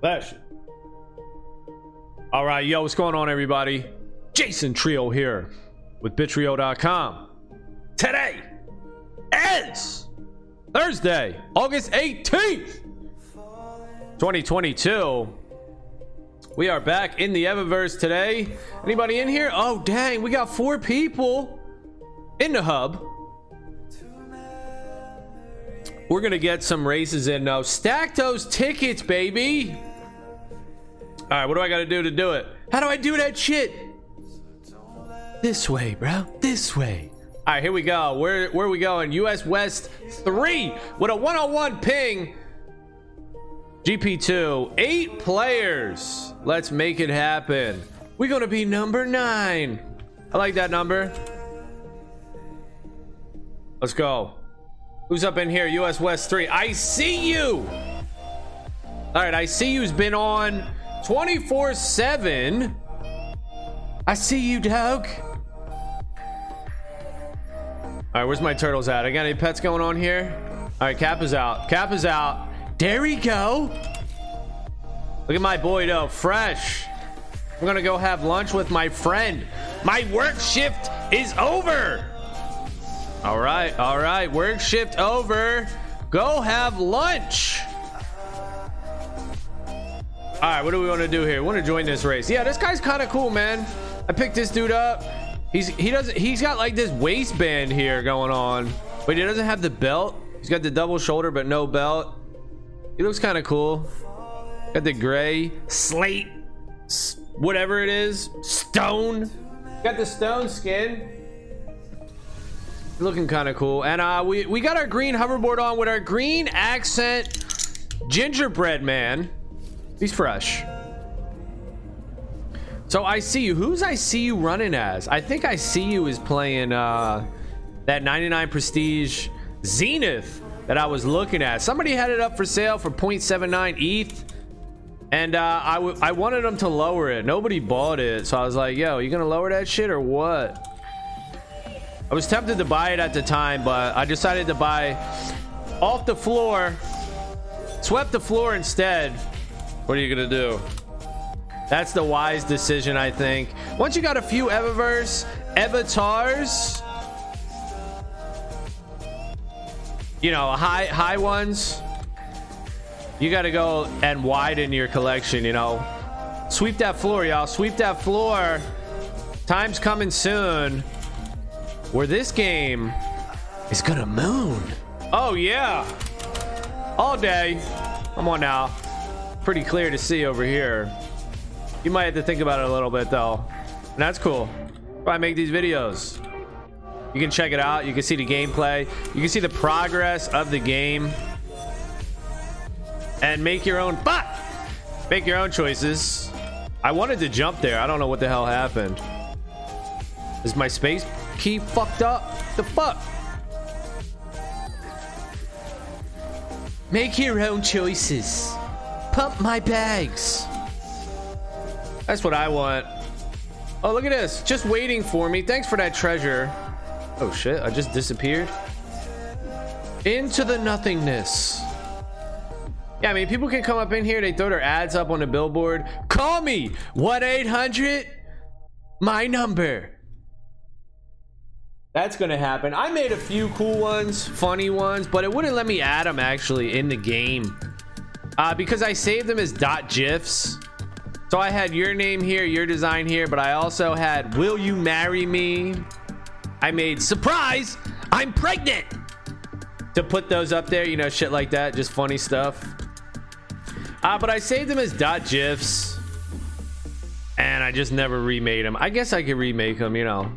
Fashion. All right, yo, what's going on, everybody? Jason Trio here with Bitrio.com. Today is Thursday, August 18th, 2022. We are back in the Evaverse today. Anybody in here? Oh, dang, we got four people in the hub. We're gonna get some races in now. Stack those tickets, baby. All right, what do I gotta do to do it? How do I do that shit? This way, bro. This way. All right, here we go. Where where are we going? US West three with a one-on-one ping. GP2, eight players. Let's make it happen. We're gonna be number nine. I like that number. Let's go. Who's up in here? US West 3. I see you. All right, I see you's been on 24 7. I see you, dog. All right, where's my turtles at? I got any pets going on here? All right, Cap is out. Cap is out. There we go. Look at my boy, though. Fresh. I'm gonna go have lunch with my friend. My work shift is over. All right, all right. Work shift over. Go have lunch. All right, what do we want to do here? We want to join this race. Yeah, this guy's kind of cool, man. I picked this dude up. He's he doesn't he's got like this waistband here going on, but he doesn't have the belt. He's got the double shoulder but no belt. He looks kind of cool. Got the gray slate, whatever it is, stone. Got the stone skin looking kind of cool and uh we we got our green hoverboard on with our green accent gingerbread man he's fresh. So i see you. Who's i see you running as? I think i see you is playing uh that 99 prestige zenith that i was looking at. Somebody had it up for sale for 0.79 eth and uh I, w- I wanted them to lower it. Nobody bought it. So i was like yo you gonna lower that shit or what? I was tempted to buy it at the time, but I decided to buy off the floor, swept the floor instead. What are you gonna do? That's the wise decision, I think. Once you got a few Evaverse avatars, you know, high high ones, you got to go and widen your collection. You know, sweep that floor, y'all. Sweep that floor. Time's coming soon where this game is gonna moon. Oh yeah, all day. Come on now. Pretty clear to see over here. You might have to think about it a little bit though. And that's cool. I make these videos. You can check it out. You can see the gameplay. You can see the progress of the game. And make your own but make your own choices. I wanted to jump there. I don't know what the hell happened. Is my space key fucked up? The fuck? Make your own choices. Pump my bags. That's what I want. Oh, look at this. Just waiting for me. Thanks for that treasure. Oh shit, I just disappeared. Into the nothingness. Yeah, I mean, people can come up in here. They throw their ads up on the billboard. Call me. 1-800. My number. That's gonna happen. I made a few cool ones, funny ones, but it wouldn't let me add them actually in the game uh, because I saved them as dot gifs. So I had your name here, your design here, but I also had "Will you marry me?" I made surprise. I'm pregnant to put those up there. You know, shit like that, just funny stuff. Uh, but I saved them as dot gifs, and I just never remade them. I guess I could remake them. You know.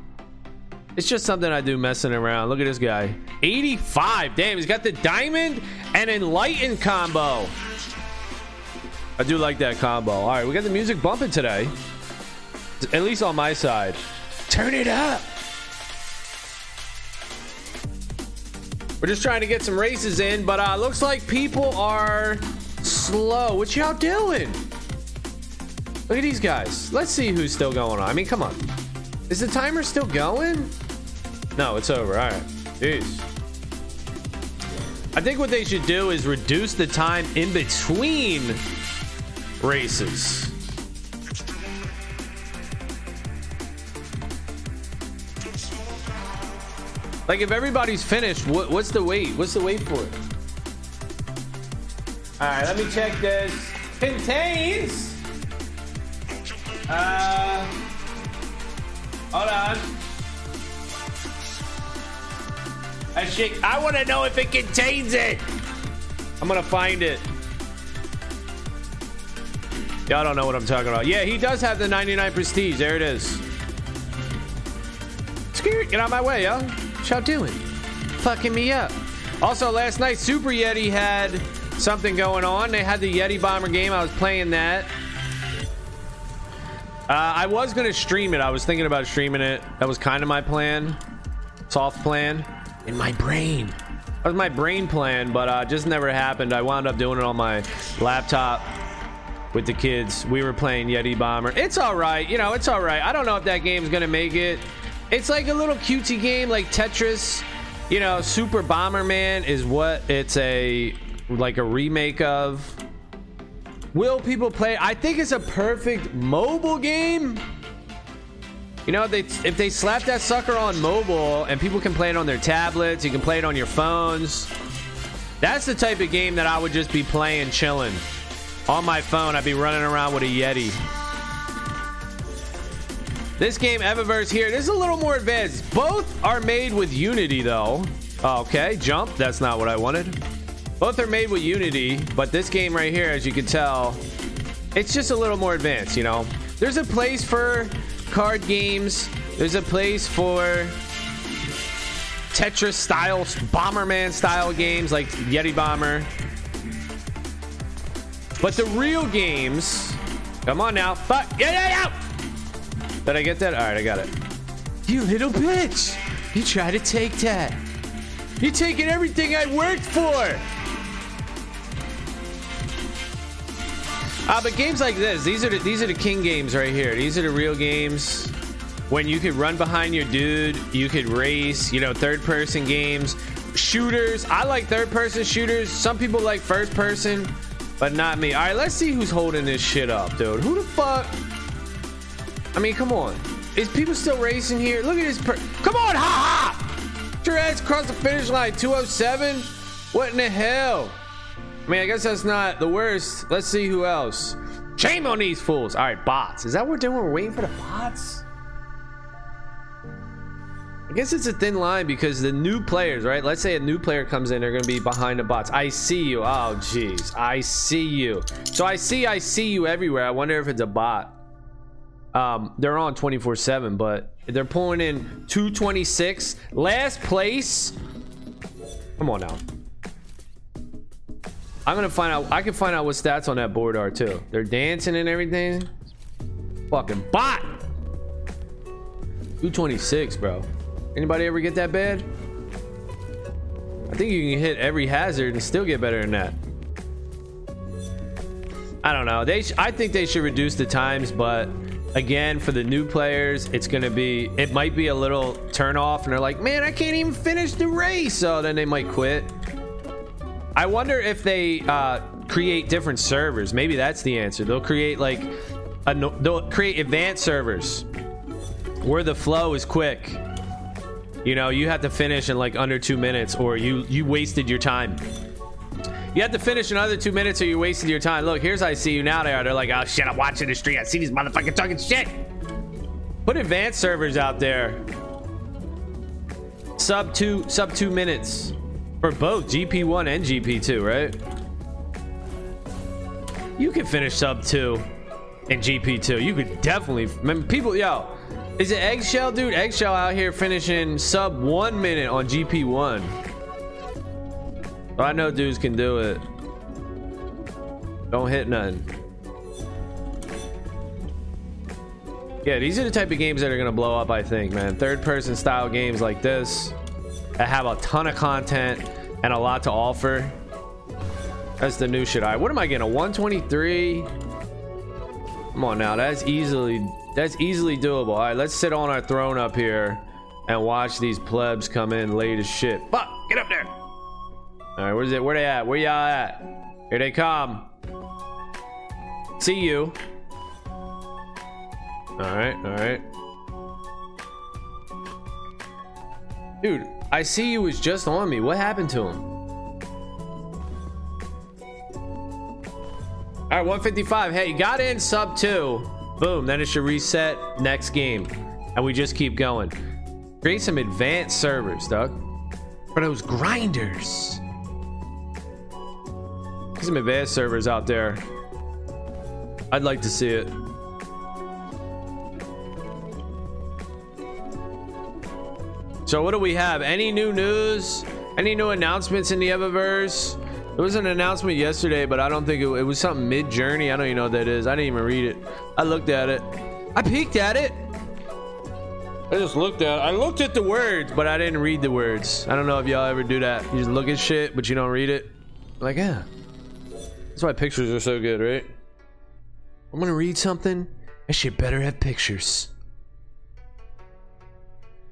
It's just something I do messing around. Look at this guy. 85. Damn, he's got the diamond and enlightened combo. I do like that combo. All right, we got the music bumping today. At least on my side. Turn it up. We're just trying to get some races in, but uh looks like people are slow. What y'all doing? Look at these guys. Let's see who's still going on. I mean, come on. Is the timer still going? No, it's over. All right. Jeez. I think what they should do is reduce the time in between races. Like if everybody's finished, what, what's the wait? What's the wait for it? All right, let me check this. Contains. Uh, hold on. Shit. I want to know if it contains it. I'm gonna find it. Y'all don't know what I'm talking about. Yeah, he does have the 99 prestige. There it is. Get out of my way, yo. What y'all doing? Fucking me up. Also, last night, Super Yeti had something going on. They had the Yeti Bomber game. I was playing that. Uh, I was going to stream it. I was thinking about streaming it. That was kind of my plan. Soft plan. In my brain. That was my brain plan, but uh, just never happened. I wound up doing it on my laptop with the kids. We were playing Yeti Bomber. It's all right. You know, it's all right. I don't know if that game's going to make it. It's like a little cutesy game like Tetris. You know, Super Bomberman is what it's a like a remake of. Will people play? I think it's a perfect mobile game. You know, if they if they slap that sucker on mobile and people can play it on their tablets, you can play it on your phones. That's the type of game that I would just be playing, chilling on my phone. I'd be running around with a Yeti. This game, Evaverse here, this is a little more advanced. Both are made with Unity, though. Okay, jump. That's not what I wanted. Both are made with Unity, but this game right here, as you can tell, it's just a little more advanced, you know? There's a place for card games. There's a place for Tetris style, Bomberman style games like Yeti Bomber. But the real games, come on now. Fuck. Yeah, yeah, yeah. Did I get that? All right, I got it. You little bitch. You try to take that. You're taking everything I worked for. Uh, but games like this, these are the, these are the king games right here. These are the real games when you could run behind your dude, you could race. You know, third person games, shooters. I like third person shooters. Some people like first person, but not me. All right, let's see who's holding this shit up, dude. Who the fuck? I mean, come on. Is people still racing here? Look at this. Come on, ha ha! Your ass the finish line. 207. What in the hell? I mean, I guess that's not the worst. Let's see who else. Shame on these fools. All right, bots. Is that what we're doing? We're waiting for the bots? I guess it's a thin line because the new players, right? Let's say a new player comes in, they're going to be behind the bots. I see you. Oh, jeez. I see you. So I see, I see you everywhere. I wonder if it's a bot. Um, they're on 24 7, but they're pulling in 226. Last place. Come on now. I'm gonna find out. I can find out what stats on that board are too. They're dancing and everything. Fucking bot. 226, bro. Anybody ever get that bad? I think you can hit every hazard and still get better than that. I don't know. They. I think they should reduce the times, but again, for the new players, it's gonna be. It might be a little turn off, and they're like, "Man, I can't even finish the race," so then they might quit. I wonder if they uh, create different servers. Maybe that's the answer. They'll create like a, they'll create advanced servers where the flow is quick. You know, you have to finish in like under two minutes, or you you wasted your time. You have to finish another two minutes, or you wasted your time. Look, here's how I see you now. They are. They're like, oh shit, I'm watching the street. I see these motherfuckers talking shit. Put advanced servers out there. Sub two, sub two minutes. For both GP1 and GP2, right? You can finish sub 2 in GP2. You could definitely. I mean, people, yo, is it Eggshell, dude? Eggshell out here finishing sub 1 minute on GP1. I know dudes can do it. Don't hit none. Yeah, these are the type of games that are going to blow up, I think, man. Third person style games like this that have a ton of content and a lot to offer. That's the new shit. I what am I getting? A 123? Come on now, that's easily that's easily doable. All right, let's sit on our throne up here and watch these plebs come in late as shit. Fuck, get up there. All right, where's it? Where they at? Where y'all at? Here they come. See you. All right, all right. Dude, I see you was just on me. What happened to him? All right, 155. Hey, you got in sub two. Boom, then it should reset next game. And we just keep going. Create some advanced servers, Doug. For those grinders. Some advanced servers out there. I'd like to see it. So what do we have? Any new news? Any new announcements in the Evaverse? There was an announcement yesterday, but I don't think it, it was something Midjourney. I don't even know what that is. I didn't even read it. I looked at it. I peeked at it. I just looked at it. I looked at the words, but I didn't read the words. I don't know if y'all ever do that. You just look at shit, but you don't read it. Like, yeah. That's why pictures are so good, right? I'm gonna read something. That shit better have pictures.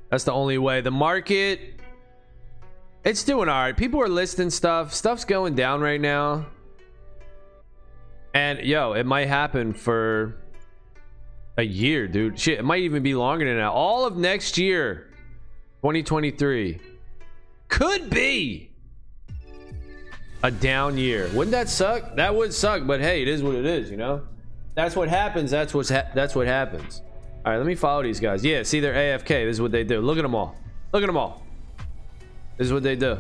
That's the only way. The market, it's doing all right. People are listing stuff. Stuff's going down right now. And yo, it might happen for a year, dude. Shit, it might even be longer than that. All of next year, 2023, could be a down year. Wouldn't that suck? That would suck, but hey, it is what it is, you know. That's what happens. That's what's ha- that's what happens. All right, let me follow these guys. Yeah, see, they're AFK. This is what they do. Look at them all. Look at them all. Is what they do.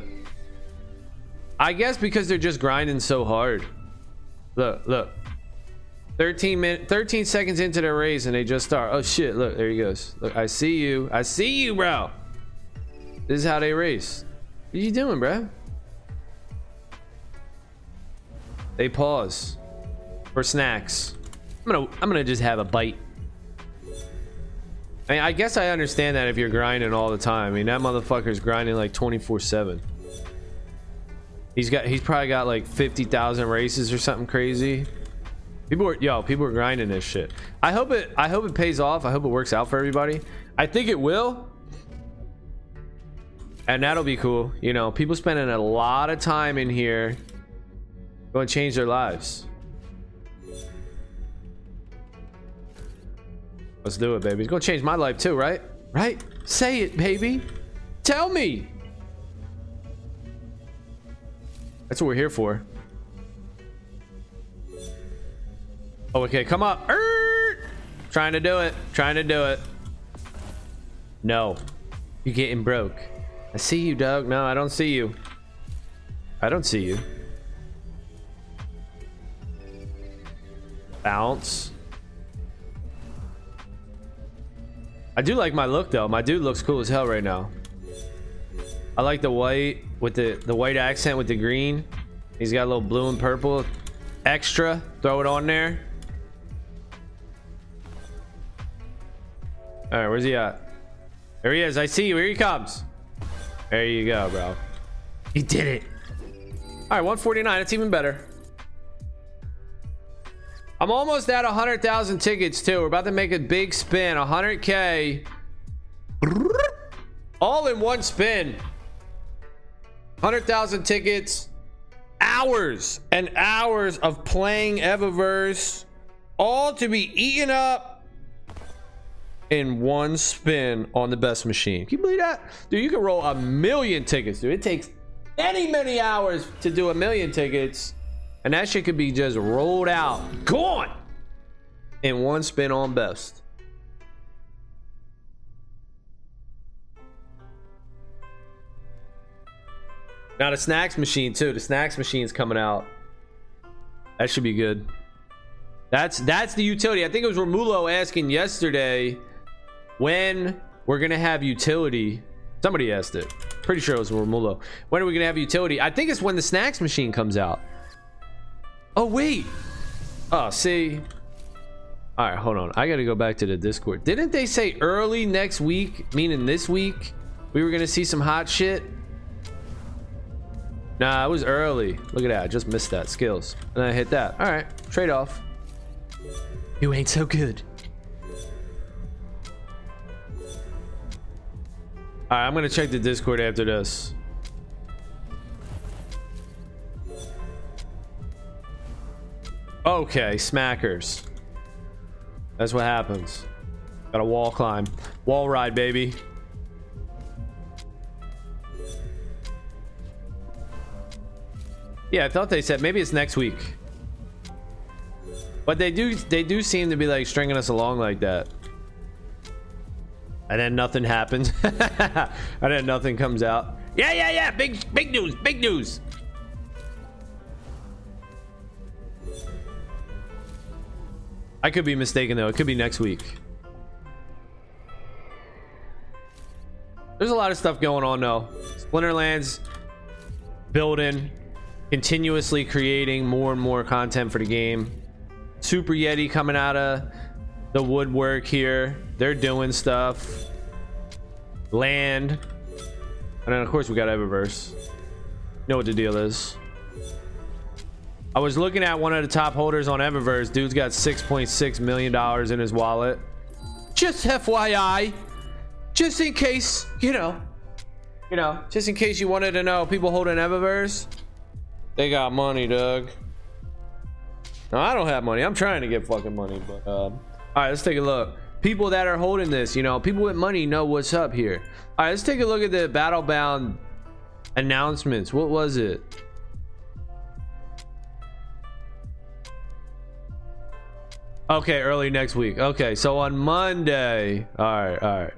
I guess because they're just grinding so hard. Look, look. 13 minutes, 13 seconds into their race, and they just start. Oh shit! Look, there he goes. Look, I see you. I see you, bro. This is how they race. What you doing, bro? They pause for snacks. I'm gonna, I'm gonna just have a bite. I mean, I guess I understand that if you're grinding all the time. I mean, that motherfucker's grinding like 24 seven. He's got, he's probably got like 50,000 races or something crazy. People are, yo, people are grinding this shit. I hope it, I hope it pays off. I hope it works out for everybody. I think it will. And that'll be cool. You know, people spending a lot of time in here going to change their lives. Let's do it, baby. It's gonna change my life too, right? Right? Say it, baby. Tell me. That's what we're here for. Oh, okay, come up. Er Trying to do it. Trying to do it. No. You're getting broke. I see you, Doug. No, I don't see you. I don't see you. Bounce. I do like my look though. My dude looks cool as hell right now. I like the white with the the white accent with the green. He's got a little blue and purple extra. Throw it on there. All right, where's he at? There he is. I see you. Here he comes. There you go, bro. He did it. All right, 149. It's even better. I'm almost at 100,000 tickets too. We're about to make a big spin. 100K. All in one spin. 100,000 tickets. Hours and hours of playing Evaverse. All to be eaten up in one spin on the best machine. Can you believe that? Dude, you can roll a million tickets, dude. It takes many, many hours to do a million tickets. And that shit could be just rolled out, gone in one spin on best. Now the snacks machine too. The snacks machine's coming out. That should be good. That's that's the utility. I think it was Romulo asking yesterday when we're gonna have utility. Somebody asked it. Pretty sure it was Romulo. When are we gonna have utility? I think it's when the snacks machine comes out. Oh, wait. Oh, see. All right, hold on. I got to go back to the Discord. Didn't they say early next week, meaning this week, we were going to see some hot shit? Nah, it was early. Look at that. I just missed that. Skills. And I hit that. All right. Trade off. You ain't so good. All right, I'm going to check the Discord after this. Okay, smackers. That's what happens. Got a wall climb. Wall ride, baby. Yeah, I thought they said maybe it's next week. But they do they do seem to be like stringing us along like that. And then nothing happens. and then nothing comes out. Yeah, yeah, yeah. Big big news, big news. I could be mistaken though. It could be next week. There's a lot of stuff going on though. Splinterlands building, continuously creating more and more content for the game. Super Yeti coming out of the woodwork here. They're doing stuff. Land. And then of course we got Evaverse. Know what the deal is. I was looking at one of the top holders on Evaverse. Dude's got $6.6 million in his wallet. Just FYI. Just in case, you know. You know, just in case you wanted to know, people holding Evaverse, they got money, Doug. No, I don't have money. I'm trying to get fucking money, but um, all right, let's take a look. People that are holding this, you know, people with money know what's up here. All right, let's take a look at the Battlebound announcements. What was it? Okay, early next week. Okay, so on Monday. All right, all right.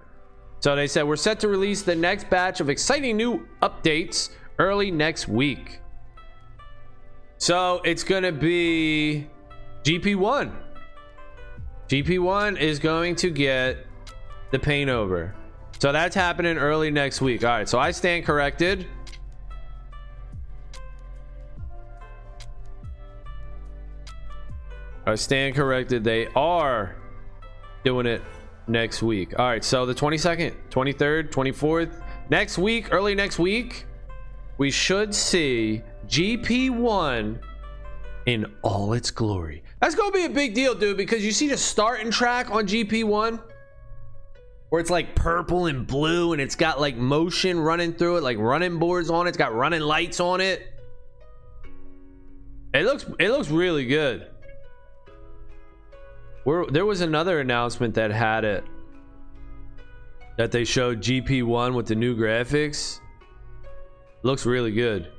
So they said we're set to release the next batch of exciting new updates early next week. So it's going to be GP1. GP1 is going to get the paint over. So that's happening early next week. All right, so I stand corrected. I stand corrected. They are doing it next week. All right, so the 22nd, 23rd, 24th, next week, early next week, we should see GP1 in all its glory. That's going to be a big deal, dude, because you see the starting track on GP1 where it's like purple and blue and it's got like motion running through it, like running boards on it, it's got running lights on it. It looks it looks really good. There was another announcement that had it that they showed GP1 with the new graphics. Looks really good.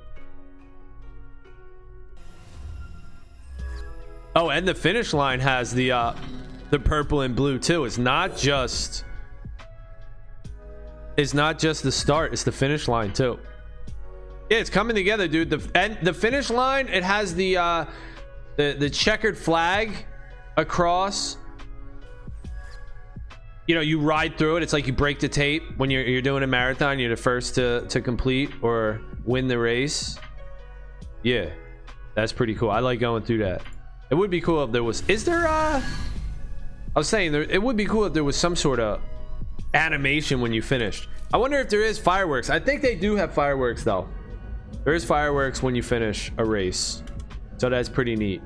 Oh, and the finish line has the uh the purple and blue too. It's not just it's not just the start, it's the finish line too. Yeah, it's coming together, dude. The and the finish line, it has the uh the the checkered flag across you know you ride through it. It's like you break the tape when you're, you're doing a marathon you're the first to to complete or win the race. Yeah that's pretty cool. I like going through that. It would be cool if there was is there uh i was saying there it would be cool if there was some sort of animation when you finished. I wonder if there is fireworks. I think they do have fireworks though. There is fireworks when you finish a race. So that's pretty neat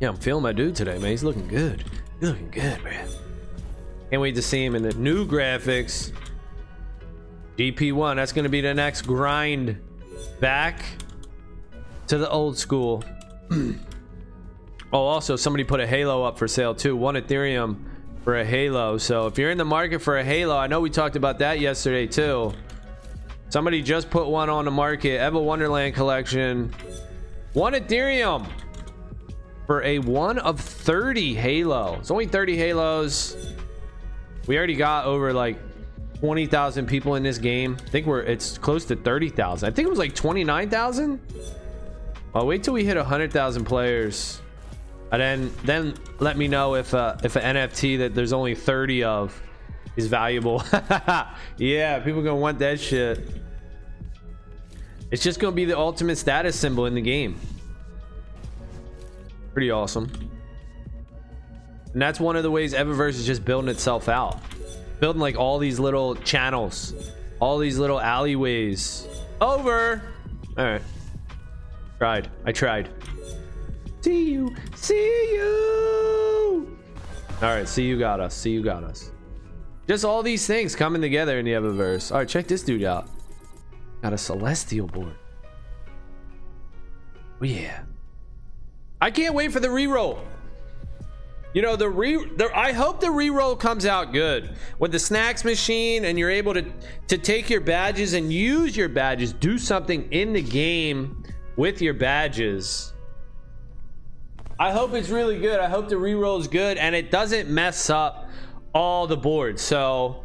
yeah, I'm feeling my dude today, man. He's looking good. He's looking good, man. Can't wait to see him in the new graphics. GP1, that's going to be the next grind back to the old school. oh, also, somebody put a Halo up for sale too. One Ethereum for a Halo. So if you're in the market for a Halo, I know we talked about that yesterday too. Somebody just put one on the market. Eva Wonderland collection. One Ethereum for a one of 30 Halo. It's only 30 Halos. We already got over like 20,000 people in this game. I think we're it's close to 30,000. I think it was like 29,000. I'll wait till we hit 100,000 players. And then then let me know if uh, if an NFT that there's only 30 of is valuable. yeah, people gonna want that shit. It's just gonna be the ultimate status symbol in the game. Pretty awesome. And that's one of the ways Evaverse is just building itself out. Building like all these little channels, all these little alleyways. Over. All right. Tried. I tried. See you. See you. All right. See you got us. See you got us. Just all these things coming together in the Evaverse. All right. Check this dude out. Got a celestial board. Oh yeah. I can't wait for the reroll. You know the re. The, I hope the reroll comes out good with the snacks machine, and you're able to to take your badges and use your badges. Do something in the game with your badges. I hope it's really good. I hope the reroll is good and it doesn't mess up all the boards. So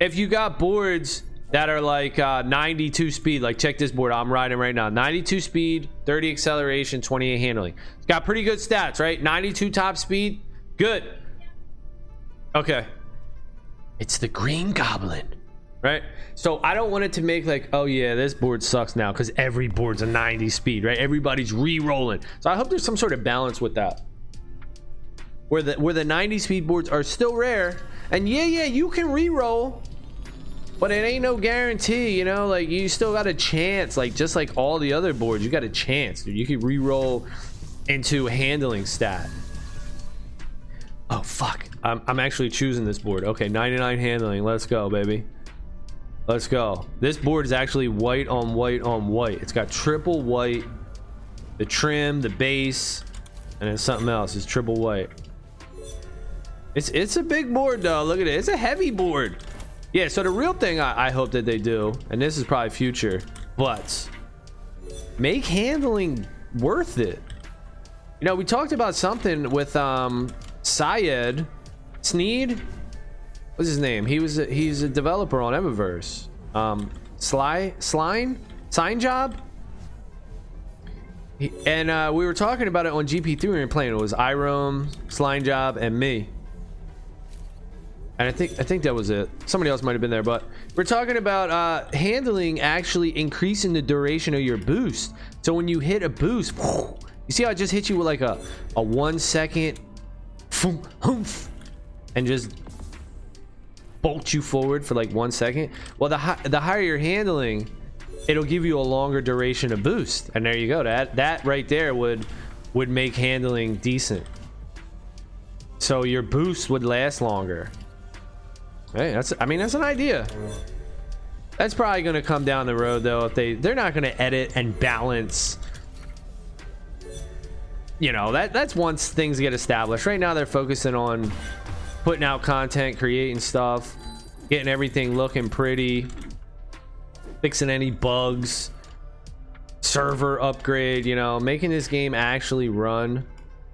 if you got boards that are like uh, 92 speed, like check this board I'm riding right now 92 speed, 30 acceleration, 28 handling. It's got pretty good stats, right? 92 top speed, good. Okay. It's the Green Goblin right? So I don't want it to make like, oh yeah, this board sucks now because every board's a 90 speed, right? Everybody's re-rolling. So I hope there's some sort of balance with that. Where the where the 90 speed boards are still rare, and yeah, yeah, you can re-roll, but it ain't no guarantee, you know. Like you still got a chance, like just like all the other boards, you got a chance. Dude. You can re-roll into handling stat. Oh fuck! I'm I'm actually choosing this board. Okay, 99 handling. Let's go, baby. Let's go. This board is actually white on white on white. It's got triple white, the trim, the base, and then something else. It's triple white. It's it's a big board though. Look at it. It's a heavy board. Yeah. So the real thing I, I hope that they do, and this is probably future, but make handling worth it. You know, we talked about something with um Syed Sneed what's his name? He was a, he's a developer on Evaverse. Um, Sly Sline Sign Job. He, and uh, we were talking about it on GP3 we were playing. It was Irome, Slime Job, and me. And I think I think that was it. Somebody else might have been there, but we're talking about uh, handling actually increasing the duration of your boost. So when you hit a boost, you see how it just hit you with like a a one second, and just bolt you forward for like one second. Well, the hi- the higher you're handling, it'll give you a longer duration of boost, and there you go. That that right there would would make handling decent. So your boost would last longer. Hey, that's I mean that's an idea. That's probably going to come down the road though if they they're not going to edit and balance you know, that that's once things get established. Right now they're focusing on putting out content, creating stuff, getting everything looking pretty, fixing any bugs, server upgrade, you know, making this game actually run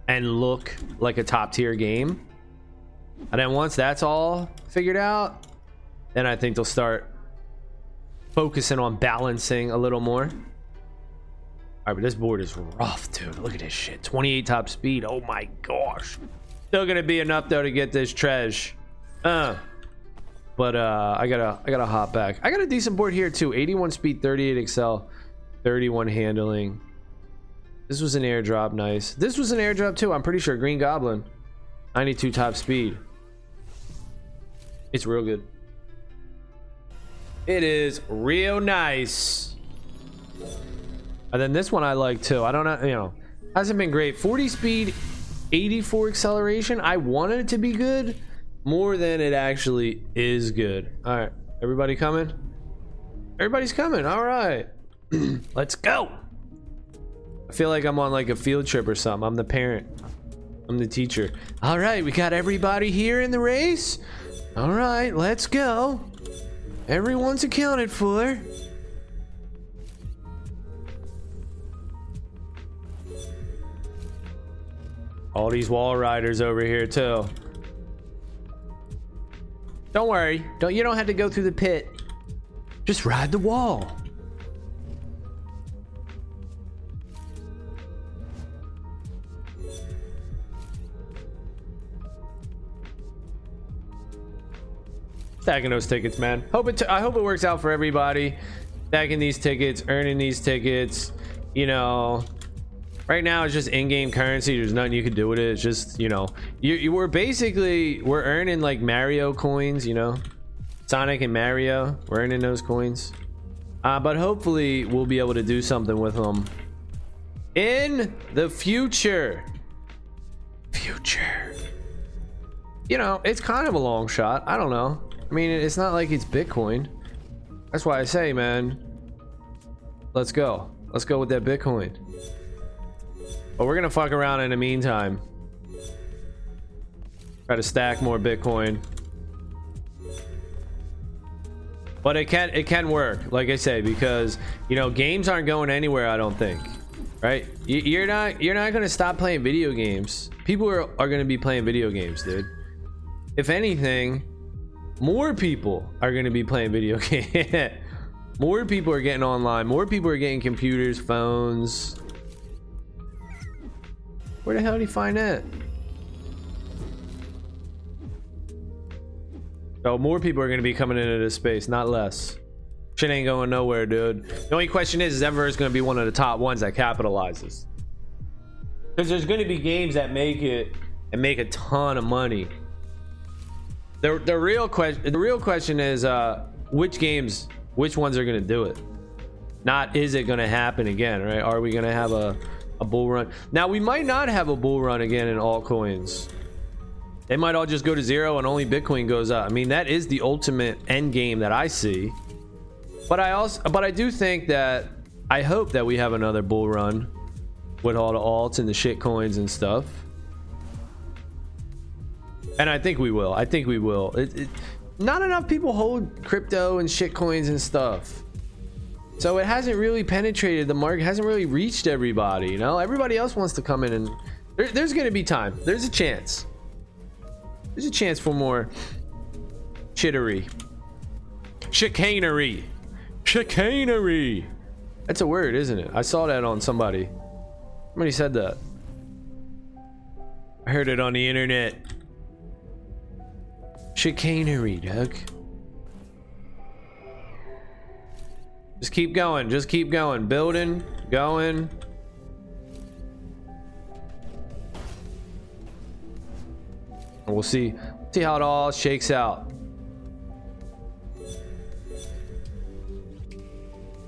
and look like a top tier game. And then once that's all figured out, then I think they'll start focusing on balancing a little more. All right, but this board is rough, dude. Look at this shit. 28 top speed. Oh my gosh. Still gonna be enough though to get this treasure. Uh. But uh, I gotta I gotta hop back. I got a decent board here too. 81 speed, 38 excel, 31 handling. This was an airdrop, nice. This was an airdrop too. I'm pretty sure. Green Goblin, 92 top speed. It's real good. It is real nice. And then this one I like too. I don't know, you know, hasn't been great. 40 speed, 84 acceleration. I wanted it to be good more than it actually is good. All right, everybody coming? Everybody's coming. All right, let's go. I feel like I'm on like a field trip or something. I'm the parent. I'm the teacher. All right, we got everybody here in the race. All right, let's go. Everyone's accounted for. All these wall riders over here too. Don't worry. Don't you don't have to go through the pit. Just ride the wall. Stacking those tickets, man. Hope it. I hope it works out for everybody. Stacking these tickets, earning these tickets. You know, right now it's just in-game currency there's nothing you can do with it it's just you know you, you were basically we're earning like mario coins you know sonic and mario we're earning those coins uh, but hopefully we'll be able to do something with them in the future future you know it's kind of a long shot i don't know i mean it's not like it's bitcoin that's why i say man let's go let's go with that bitcoin But we're gonna fuck around in the meantime. Try to stack more Bitcoin. But it can it can work, like I say, because you know games aren't going anywhere. I don't think, right? You're not you're not gonna stop playing video games. People are, are gonna be playing video games, dude. If anything, more people are gonna be playing video games. more people are getting online. More people are getting computers, phones. Where the hell did he find that? So more people are going to be coming into this space, not less. Shit ain't going nowhere, dude. The only question is, is Evaverse going to be one of the top ones that capitalizes? Because there's going to be games that make it and make a ton of money. The, the real question the real question is uh, which games which ones are going to do it not is it going to happen again right are we going to have a, a bull run now we might not have a bull run again in altcoins they might all just go to zero and only Bitcoin goes up. I mean, that is the ultimate end game that I see. But I also, but I do think that I hope that we have another bull run with all the alts and the shit coins and stuff. And I think we will. I think we will. It, it, not enough people hold crypto and shit coins and stuff. So it hasn't really penetrated the market, hasn't really reached everybody. You know, everybody else wants to come in and there, there's going to be time. There's a chance. There's a chance for more chittery. Chicanery. Chicanery. That's a word, isn't it? I saw that on somebody. Somebody said that. I heard it on the internet. Chicanery, Doug. Just keep going. Just keep going. Building, going. We'll see see how it all shakes out.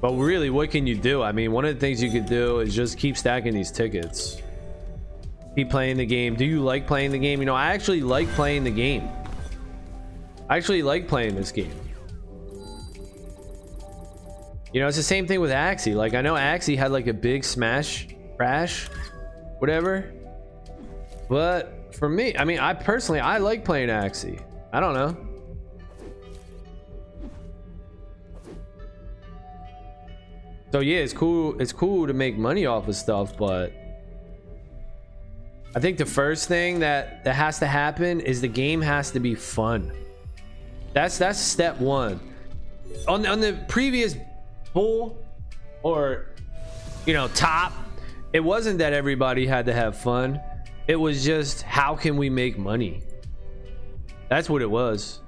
But really, what can you do? I mean, one of the things you could do is just keep stacking these tickets. Keep playing the game. Do you like playing the game? You know, I actually like playing the game. I actually like playing this game. You know, it's the same thing with Axie. Like, I know Axie had like a big smash crash, whatever. But for me, I mean, I personally, I like playing Axie. I don't know. So yeah, it's cool. It's cool to make money off of stuff, but I think the first thing that that has to happen is the game has to be fun. That's that's step one. On on the previous bull or you know top, it wasn't that everybody had to have fun. It was just how can we make money? That's what it was.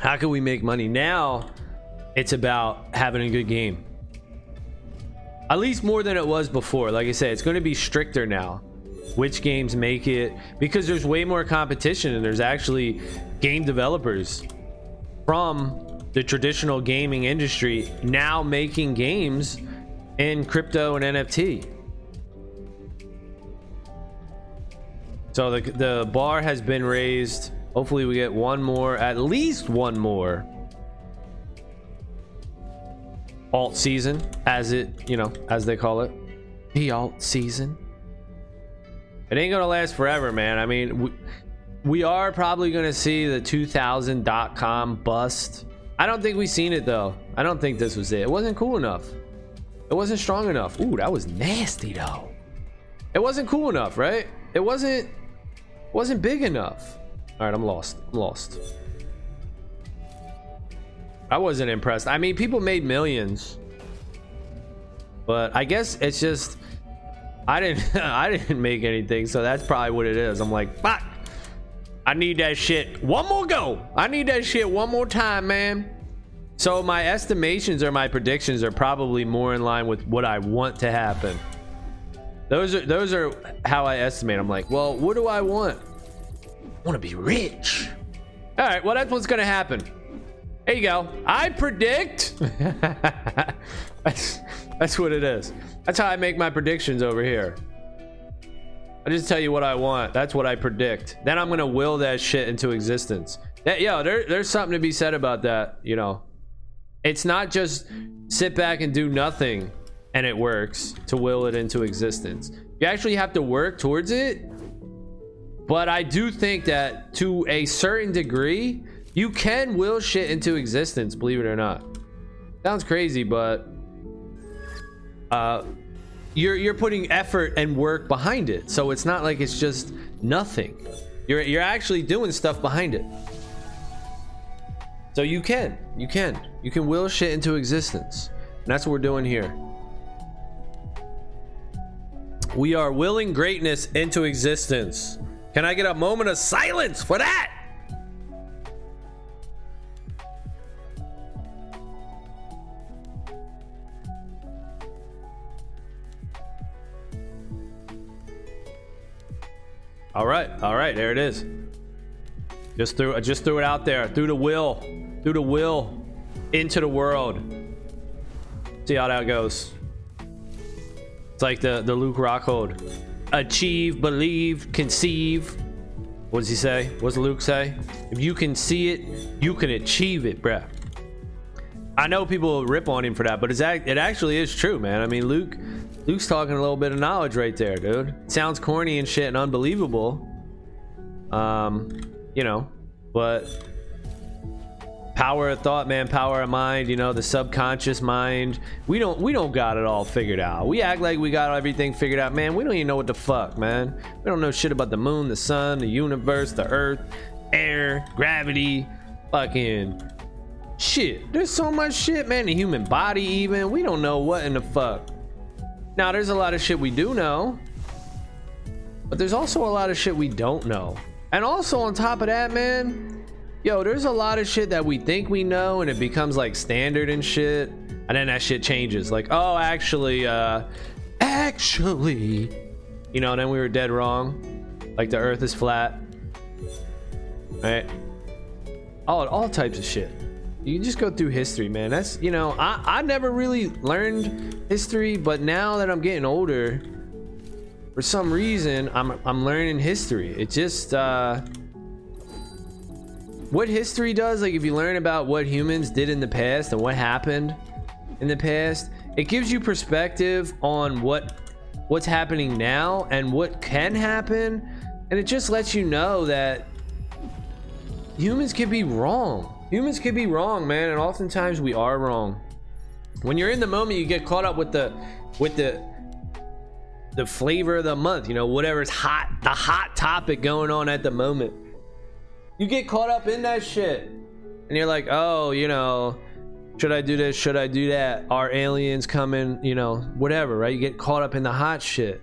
How can we make money? Now it's about having a good game. At least more than it was before. Like I said, it's going to be stricter now. Which games make it because there's way more competition and there's actually game developers from the traditional gaming industry now making games in crypto and NFT. So the, the bar has been raised. Hopefully we get one more, at least one more alt season, as it, you know, as they call it. The alt season. It ain't gonna last forever, man. I mean, we, we are probably gonna see the 2000.com bust. I don't think we've seen it though. I don't think this was it. It wasn't cool enough. It wasn't strong enough. Ooh, that was nasty though. It wasn't cool enough, right? It wasn't wasn't big enough. All right, I'm lost. I'm lost. I wasn't impressed. I mean, people made millions, but I guess it's just I didn't I didn't make anything, so that's probably what it is. I'm like, fuck. I need that shit. One more go. I need that shit one more time, man. So my estimations or my predictions are probably more in line with what I want to happen. Those are those are how I estimate. I'm like, well, what do I want? I want to be rich. All right, well, that's what's gonna happen. There you go. I predict. that's that's what it is. That's how I make my predictions over here. I just tell you what I want. That's what I predict. Then I'm gonna will that shit into existence. That, yo, there, there's something to be said about that. You know, it's not just sit back and do nothing and it works to will it into existence. You actually have to work towards it. But I do think that to a certain degree, you can will shit into existence, believe it or not. Sounds crazy, but uh you're you're putting effort and work behind it. So it's not like it's just nothing. You're you're actually doing stuff behind it. So you can, you can, you can will shit into existence. And that's what we're doing here. We are willing greatness into existence. Can I get a moment of silence for that? All right, all right, there it is. Just threw, just threw it out there through the will, through the will, into the world. See how that goes. It's like the the Luke Rockhold. Achieve, believe, conceive. What does he say? What does Luke say? If you can see it, you can achieve it, bruh. I know people rip on him for that, but it's act, it actually is true, man. I mean, Luke, Luke's talking a little bit of knowledge right there, dude. Sounds corny and shit and unbelievable. Um, you know, but power of thought man power of mind you know the subconscious mind. We don't we don't got it all figured out. We act like we got everything figured out. Man we don't even know what the fuck man. We don't know shit about the moon the sun the universe the earth air gravity fucking shit. There's so much shit man the human body even. We don't know what in the fuck now there's a lot of shit we do know but there's also a lot of shit we don't know and also on top of that, man, yo, there's a lot of shit that we think we know and it becomes like standard and shit. And then that shit changes. Like, oh, actually, uh, actually, you know, then we were dead wrong. Like the earth is flat. Right? All, all types of shit. You just go through history, man. That's, you know, I, I never really learned history, but now that I'm getting older, for some reason I'm I'm learning history. It just uh what history does like if you learn about what humans did in the past and what happened in the past, it gives you perspective on what what's happening now and what can happen and it just lets you know that humans can be wrong. Humans can be wrong, man, and oftentimes we are wrong. When you're in the moment, you get caught up with the with the the flavor of the month, you know, whatever's hot, the hot topic going on at the moment. You get caught up in that shit. And you're like, oh, you know, should I do this? Should I do that? Are aliens coming? You know, whatever, right? You get caught up in the hot shit.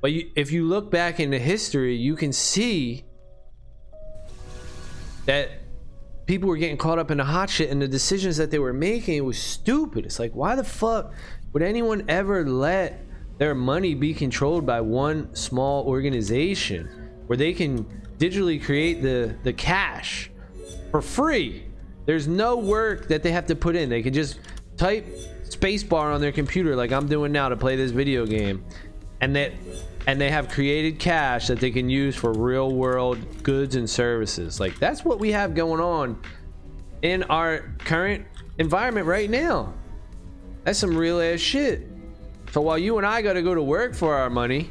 But you, if you look back into history, you can see that people were getting caught up in the hot shit and the decisions that they were making it was stupid. It's like, why the fuck would anyone ever let their money be controlled by one small organization where they can digitally create the the cash for free? There's no work that they have to put in. They can just type spacebar on their computer like i'm doing now to play this video game. And that and they have created cash that they can use for real world goods and services like that's what we have going on in our current environment right now that's some real ass shit so while you and I got to go to work for our money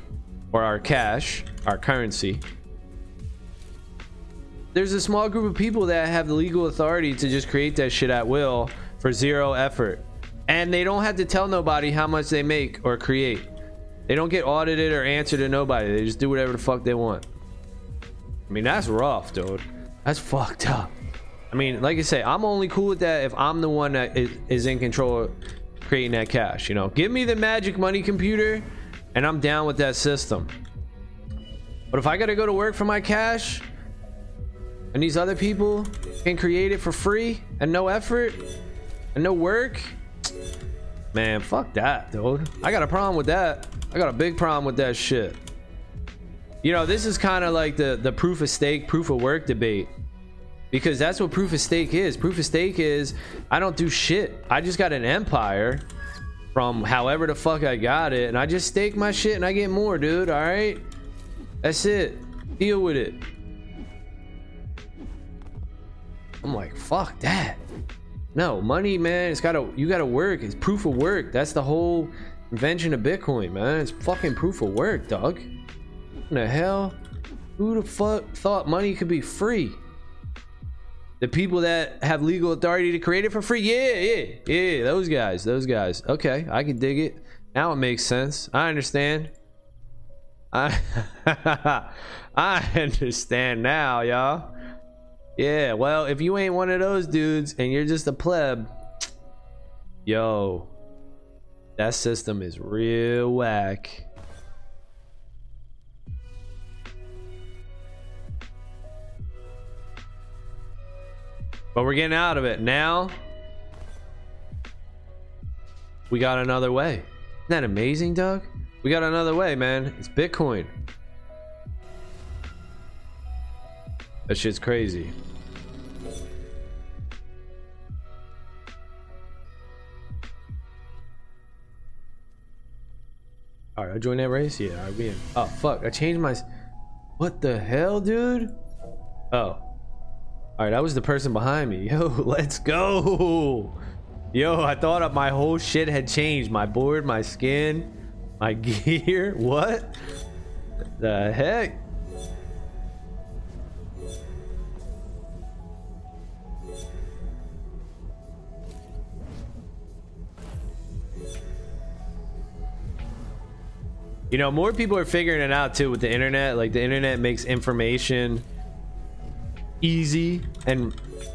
or our cash, our currency, there's a small group of people that have the legal authority to just create that shit at will for zero effort. And they don't have to tell nobody how much they make or create. They don't get audited or answer to nobody. They just do whatever the fuck they want. I mean, that's rough, dude. That's fucked up. I mean, like I say, I'm only cool with that if I'm the one that is, is in control creating that cash. You know, give me the magic money computer and I'm down with that system. But if I got to go to work for my cash and these other people can create it for free and no effort and no work, man, fuck that, dude. I got a problem with that. I got a big problem with that shit. You know, this is kind of like the the proof of stake, proof of work debate because that's what proof of stake is. Proof of stake is I don't do shit. I just got an empire from however the fuck I got it, and I just stake my shit and I get more, dude. All right, that's it. Deal with it. I'm like, fuck that. No money, man. It's gotta you gotta work. It's proof of work. That's the whole invention of Bitcoin, man. It's fucking proof of work, dog. What the hell? Who the fuck thought money could be free? The people that have legal authority to create it for free? Yeah, yeah, yeah. Those guys, those guys. Okay, I can dig it. Now it makes sense. I understand. I I understand now, y'all. Yeah, well, if you ain't one of those dudes and you're just a pleb, yo, that system is real whack. But we're getting out of it. Now, we got another way. Isn't that amazing, Doug? We got another way, man. It's Bitcoin. That shit's crazy. Alright, I joined that race? Yeah, alright, we in. Oh, fuck. I changed my... What the hell, dude? Oh. Alright, that was the person behind me. Yo, let's go! Yo, I thought my whole shit had changed. My board, my skin, my gear. What? The heck? You know, more people are figuring it out too with the internet. Like the internet makes information easy and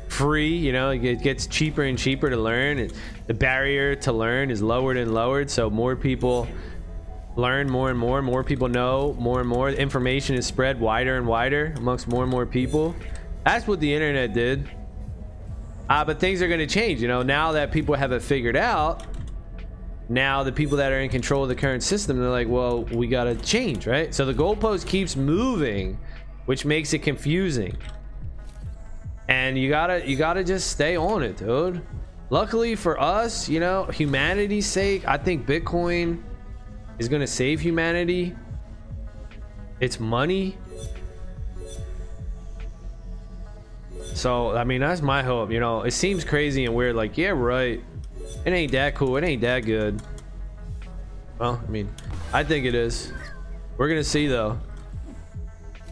free. You know, it gets cheaper and cheaper to learn. The barrier to learn is lowered and lowered, so more people learn more and more. More people know more and more. Information is spread wider and wider amongst more and more people. That's what the internet did. Uh, but things are going to change. You know, now that people have it figured out, now the people that are in control of the current system they're like well we gotta change right? So the goalpost keeps moving which makes it confusing. And you gotta you gotta just stay on it dude. Luckily for us you know humanity's sake i think bitcoin is gonna save humanity. It's money. So i mean that's my hope you know? It seems crazy and weird like yeah right it ain't that cool. It ain't that good. Well, I mean, I think it is. We're gonna see though.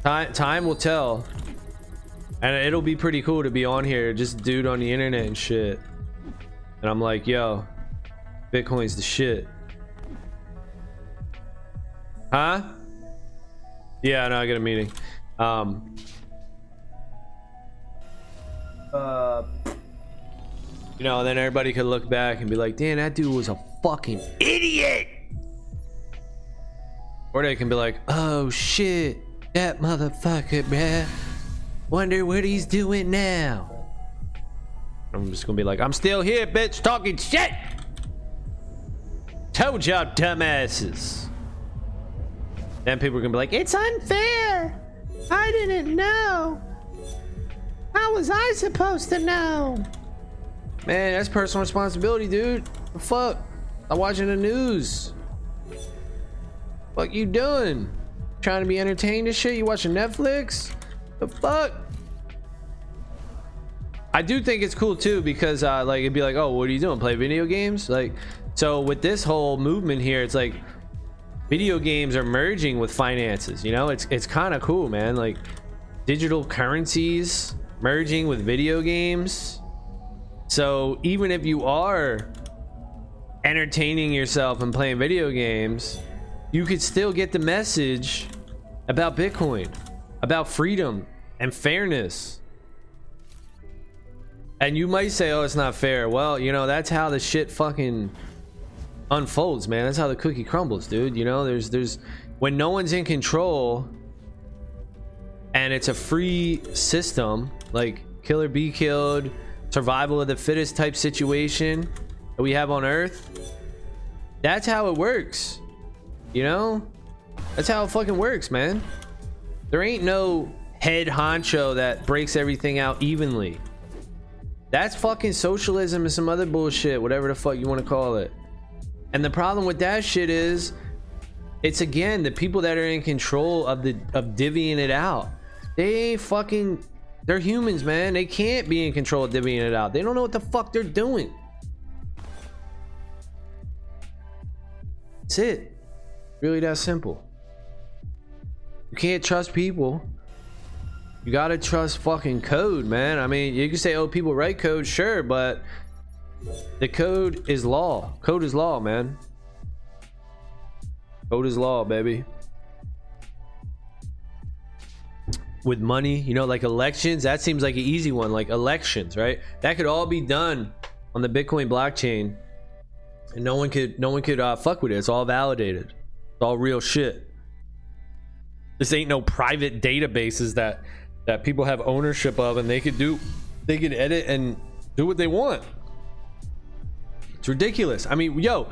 Time time will tell. And it'll be pretty cool to be on here, just dude on the internet and shit. And I'm like, yo, Bitcoin's the shit. Huh? Yeah, no, I got a meeting. Um uh you know, then everybody could look back and be like, damn, that dude was a fucking idiot. Or they can be like, oh shit, that motherfucker, man. Wonder what he's doing now. I'm just gonna be like, I'm still here, bitch, talking shit. Told y'all dumbasses. Then people are gonna be like, it's unfair. I didn't know. How was I supposed to know? Man, that's personal responsibility, dude. The fuck? I'm watching the news. What you doing? Trying to be entertained and shit? You watching Netflix? The fuck? I do think it's cool too because uh, like it'd be like, oh, what are you doing? Play video games? Like, so with this whole movement here, it's like video games are merging with finances. You know, it's it's kind of cool, man. Like digital currencies merging with video games so even if you are entertaining yourself and playing video games, you could still get the message about Bitcoin, about freedom and fairness. And you might say, oh, it's not fair. Well, you know, that's how the shit fucking unfolds, man. That's how the cookie crumbles, dude. You know, there's, there's, when no one's in control and it's a free system, like kill or be killed, survival of the fittest type situation that we have on earth that's how it works. You know? That's how it fucking works man. There ain't no head honcho that breaks everything out evenly. That's fucking socialism and some other bullshit whatever the fuck you want to call it. And the problem with that shit is it's again the people that are in control of the of divvying it out they ain't fucking they're humans, man. They can't be in control of divvying it out. They don't know what the fuck they're doing. That's it. Really that simple. You can't trust people. You gotta trust fucking code, man. I mean, you can say, oh, people write code, sure, but the code is law. Code is law, man. Code is law, baby. With money, you know, like elections, that seems like an easy one. Like elections, right? That could all be done on the Bitcoin blockchain, and no one could, no one could uh, fuck with it. It's all validated. It's all real shit. This ain't no private databases that that people have ownership of, and they could do, they could edit and do what they want. It's ridiculous. I mean, yo,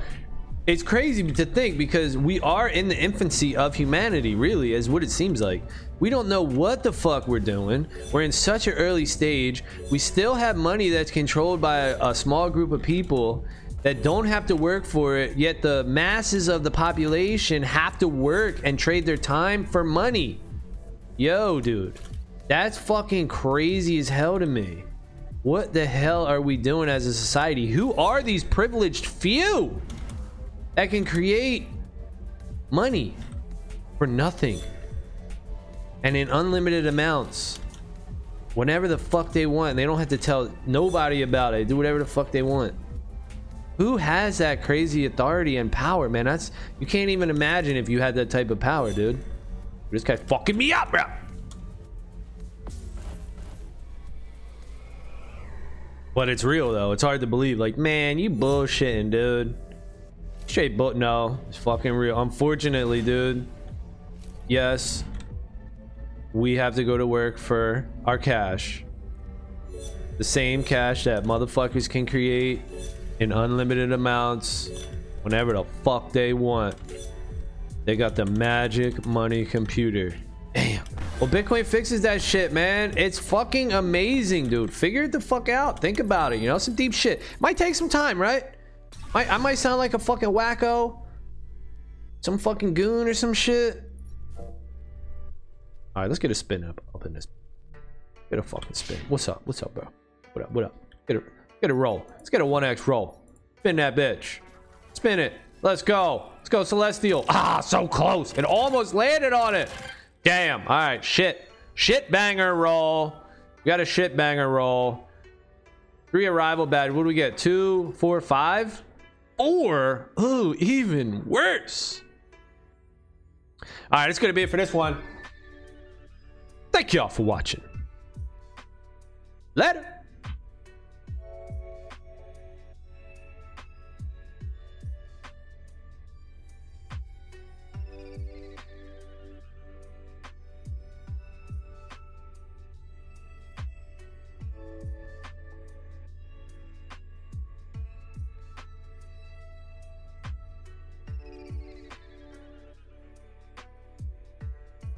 it's crazy to think because we are in the infancy of humanity, really, is what it seems like. We don't know what the fuck we're doing. We're in such an early stage. We still have money that's controlled by a, a small group of people that don't have to work for it, yet the masses of the population have to work and trade their time for money. Yo, dude, that's fucking crazy as hell to me. What the hell are we doing as a society? Who are these privileged few that can create money for nothing and in unlimited amounts whenever the fuck they want? They don't have to tell nobody about it. Do whatever the fuck they want. Who has that crazy authority and power, man? That's you can't even imagine if you had that type of power, dude. This guy's fucking me up, bro. But it's real though. It's hard to believe. Like, man, you bullshitting, dude. Straight but no, it's fucking real. Unfortunately, dude. Yes. We have to go to work for our cash. The same cash that motherfuckers can create in unlimited amounts whenever the fuck they want. They got the magic money computer. Damn. Well, Bitcoin fixes that shit, man. It's fucking amazing, dude. Figure it the fuck out. Think about it. You know, some deep shit. Might take some time, right? Might, I might sound like a fucking wacko. Some fucking goon or some shit. All right, let's get a spin up up in this. Get a fucking spin. What's up? What's up, bro? What up? What up? Get a get a roll. Let's get a 1x roll. Spin that bitch. Spin it. Let's go. Let's go, Celestial. Ah, so close. It almost landed on it. Damn. All right. Shit. Shit banger roll. We got a shit banger roll. Three arrival badge. What do we get? Two, four, five? Or, oh, even worse. All right. That's going to be it for this one. Thank y'all for watching. Later.